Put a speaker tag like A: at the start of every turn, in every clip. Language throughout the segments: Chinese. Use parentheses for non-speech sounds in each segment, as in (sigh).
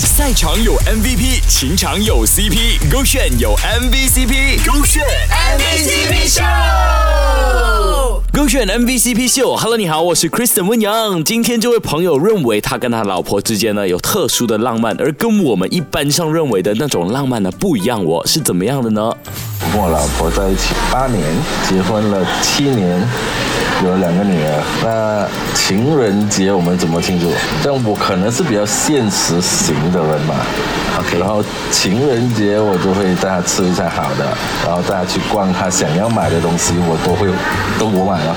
A: 赛场有 MVP，情场有 CP，勾选有 MVCp，勾选 MVCp 秀。勾选 MVCp 秀，Hello，你好，我是 Kristen 温阳。今天这位朋友认为他跟他老婆之间呢有特殊的浪漫，而跟我们一般上认为的那种浪漫呢不一样。我是怎么样的呢？
B: 我跟我老婆在一起八年，结婚了七年，有两个女儿。那情人节我们怎么庆祝？这样我可能是比较现实型的人嘛。OK，然后情人节我就会带她吃一下好的，然后带她去逛她想要买的东西，我都会都我买了。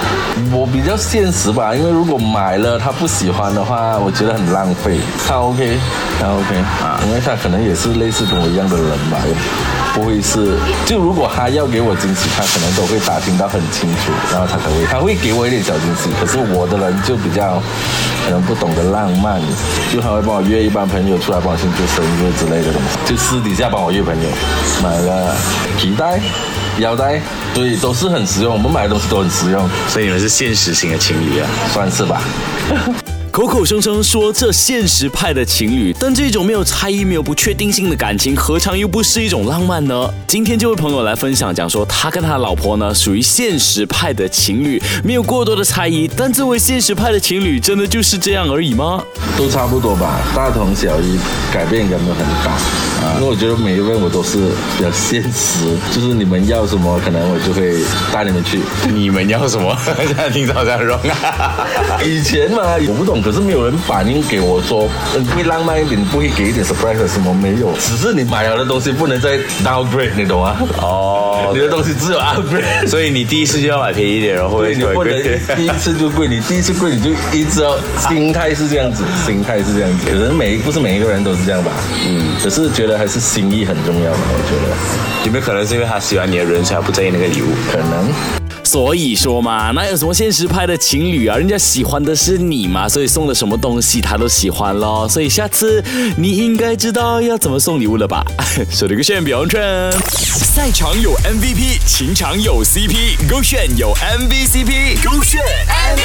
B: 我比较现实吧，因为如果买了她不喜欢的话，我觉得很浪费。她 (laughs) OK，她 OK 啊，因为她可能也是类似跟我一样的人吧。不会是，就如果他要给我惊喜，他可能都会打听到很清楚，然后他才会，他会会给我一点小惊喜。可是我的人就比较可能不懂得浪漫，就他会帮我约一帮朋友出来帮我庆祝生日之类的东西，就私底下帮我约朋友，买了皮带、腰带，对都是很实用。我们买的东西都很实用，
A: 所以你们是现实型的情侣啊，
B: 算是吧。
A: 口口声声说这现实派的情侣，但这种没有猜疑、没有不确定性的感情，何尝又不是一种浪漫呢？今天这位朋友来分享，讲说他跟他老婆呢属于现实派的情侣，没有过多的猜疑。但这位现实派的情侣真的就是这样而已吗？
B: 都差不多吧，大同小异，改变感没有很大啊。因为我觉得每一位我都是比较现实，就是你们要什么，可能我就会带你们去。(laughs)
A: 你们要什么？(laughs) 现在听着好像 wrong 啊。
B: 以前嘛，我不懂。可是没有人反映给我说，会浪漫一点，不会给一点 surprise 什么没有，只是你买了的东西不能再 downgrade，你懂吗？哦，你的东西只有 upgrade，(laughs)
A: 所以你第一次就要买便宜一点，然后
B: 你不能第一次就贵，你第一次贵你就一直要心态是这样子，心态是这样子。(laughs) 可能每不是每一个人都是这样吧，嗯，可是觉得还是心意很重要吧，我觉得
A: 有没有可能是因为他喜欢你的人，所以不在意那个礼物？
B: 可能。
A: 所以说嘛，哪有什么现实派的情侣啊？人家喜欢的是你嘛，所以送的什么东西他都喜欢咯。所以下次你应该知道要怎么送礼物了吧？(laughs) 说这个炫表串，赛场有 MVP，情场有 CP，勾选有 MVCp，勾选 MVP。